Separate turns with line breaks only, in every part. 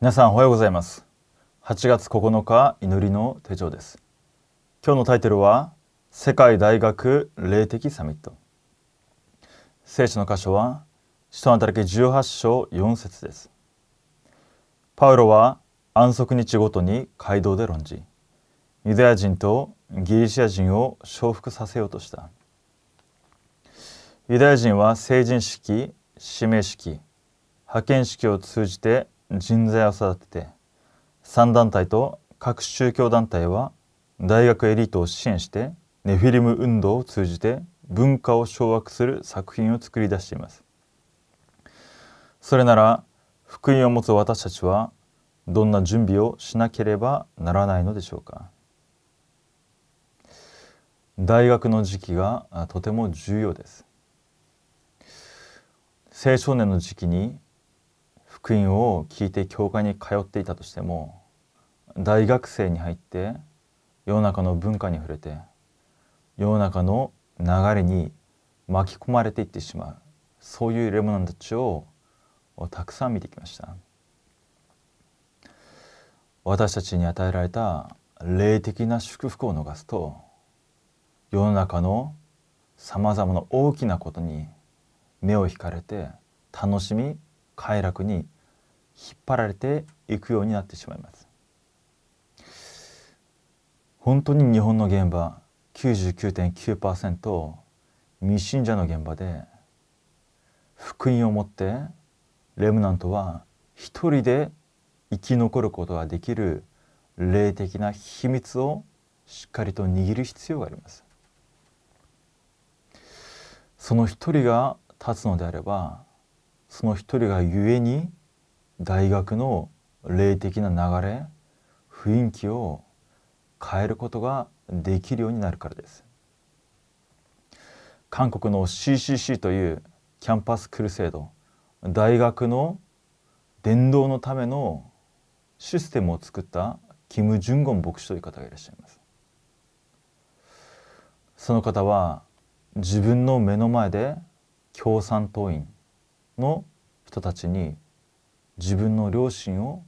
皆さんおはようございます。8月9日祈りの手帳です。今日のタイトルは世界大学霊的サミット。聖書の箇所は使徒の働き18章4節です。パウロは安息日ごとに街道で論じユダヤ人とギリシア人を承服させようとした。ユダヤ人は成人式指名式派遣式を通じて人材を育てて3団体と各宗教団体は大学エリートを支援してネフィリム運動を通じて文化を掌握する作品を作り出しています。それなら福音を持つ私たちはどんな準備をしなければならないのでしょうか。大学の時期がとても重要です。青少年の時期に福音を聞いて教会に通っていたとしても大学生に入って世の中の文化に触れて世の中の流れに巻き込まれていってしまうそういうレモナンたちをたくさん見てきました。私たちに与えられた霊的な祝福を逃すと世の中のさまざまな大きなことに目を引かれて楽しみ快楽に引っ張られていくようになってしまいます。本当に日本の現場99.9%未信者の現場で福音を持ってレムナントは一人で生き残ることができる霊的な秘密をしっかりと握る必要があります。その一人が立つのであればその一人がゆえに大学の霊的な流れ雰囲気を変えることができるようになるからです。韓国の CCC というキャンパスクルセード大学の伝道のためのシステムを作ったキム・ジュンゴン牧師という方がいらっしゃいます。その方は自分の目の前で共産党員の人たちに自分の両親を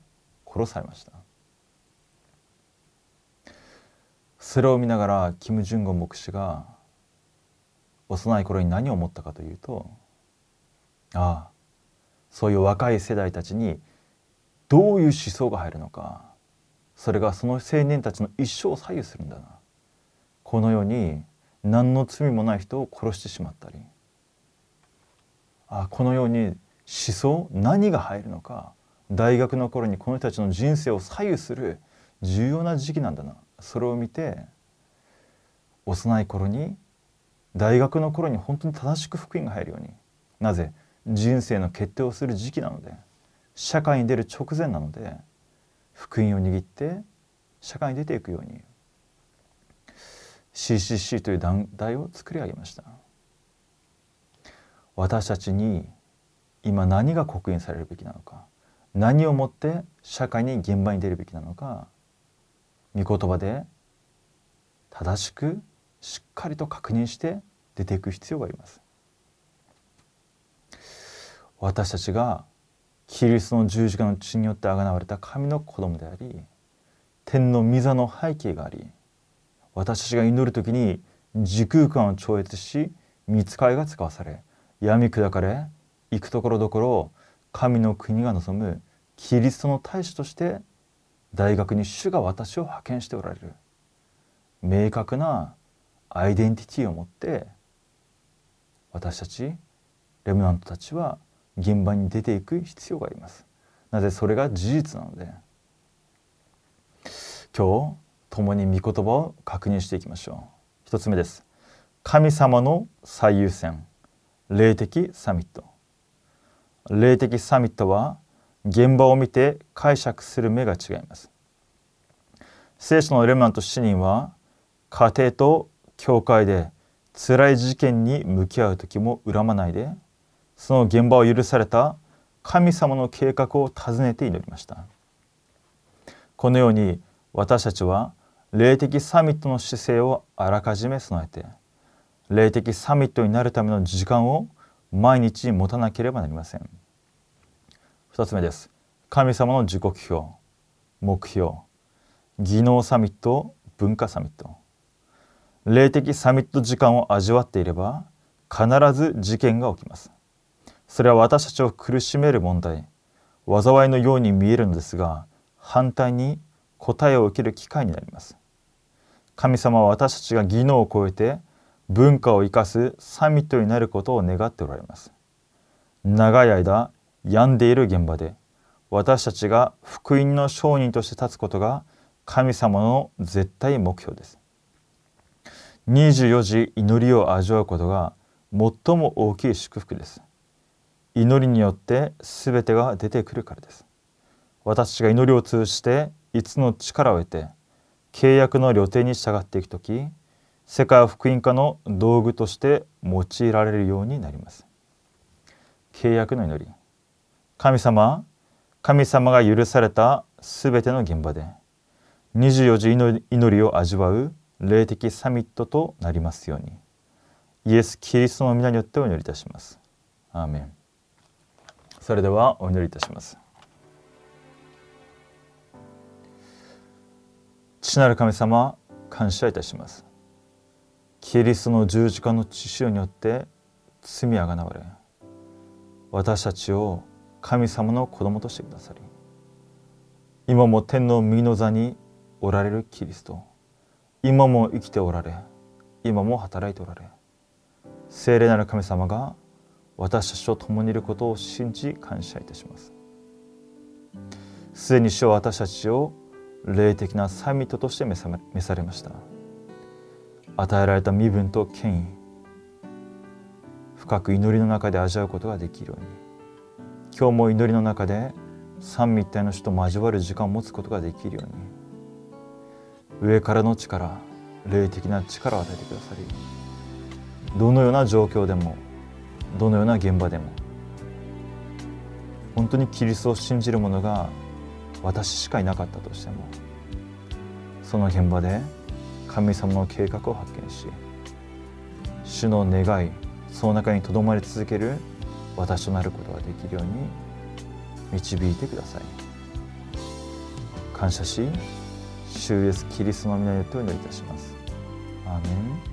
殺されました。それを見ながらキム・ジュンゴン牧師が幼い頃に何を思ったかというとああそういう若い世代たちにどういう思想が入るのかそれがその青年たちの一生を左右するんだな。このように何の罪もない人を殺してしまったりこのように思想何が入るのか大学の頃にこの人たちの人生を左右する重要な時期なんだな。それを見て幼い頃に大学の頃に本当に正しく福音が入るようになぜ人生の決定をする時期なので社会に出る直前なので福音を握って社会に出ていくように CCC という団体を作り上げました。私たちに今何が刻印されるべきなのか何をもって社会に現場に出るべきなのか御言葉で正しくしっかりと確認して出ていく必要があります。私たちがキリストの十字架の血によってあがなわれた神の子供であり天の御座の背景があり私たちが祈る時に時空間を超越し見つかりが使わされ闇砕かれ行くところどころ神の国が望むキリストの大使として大学に主が私を派遣しておられる。明確なアイデンティティを持って私たちレムナントたちは現場に出ていく必要があります。なぜそれが事実なので。今日共に御言葉を確認していきましょう。一つ目です。神様の最優先。霊的サミット。霊的サミットは現場を見て解釈する目が違います。聖書のレマント7人は家庭と教会で辛い事件に向き合う時も恨まないでその現場を許された神様の計画を尋ねて祈りました。このように私たちは霊的サミットの姿勢をあらかじめ備えて霊的サミットになるための時間を毎日持たなければなりません。2つ目です。神様の時刻表目標。技能サミット文化サミット。霊的サミット時間を味わっていれば必ず事件が起きます。それは私たちを苦しめる問題災いのように見えるのですが反対に答えを受ける機会になります。神様は私たちが技能を超えて文化を生かすサミットになることを願っておられます。長い間病んでいる現場で私たちが福音の商人として立つことが神様の絶対目標です。24時祈りを味わうことが最も大きい祝福です。祈りによって全てが出てくるからです。私が祈りを通じていつの力を得て契約の旅程に従っていく時世界福音化の道具として用いられるようになります。契約の祈り。神様神様が許されたすべての現場で24時祈りを味わう霊的サミットとなりますようにイエス・キリストの皆によってお祈りいたします。アーメン。それではお祈りいたします。父なる神様感謝いたします。キリストの十字架の血潮によって罪あがなわれ私たちを神様の子供としてくださり今も天の右の座におられるキリスト今も生きておられ今も働いておられ聖霊なる神様が私たちと共にいることを信じ感謝いたします。すでに主は私たちを霊的なサミットとして召されました。与えられた身分と権威。深く祈りの中で味わうことができるように。今日も祈りの中で三位一体の主と交わる時間を持つことができるように。上からの力霊的な力を与えてくださりどのような状況でもどのような現場でも本当にキリストを信じる者が私しかいなかったとしてもその現場で神様の計画を発見し主の願いその中にとどまり続ける私となることができるように導いてください。感謝し主イエスキリストの皆によってお祈りいたします。アーメン。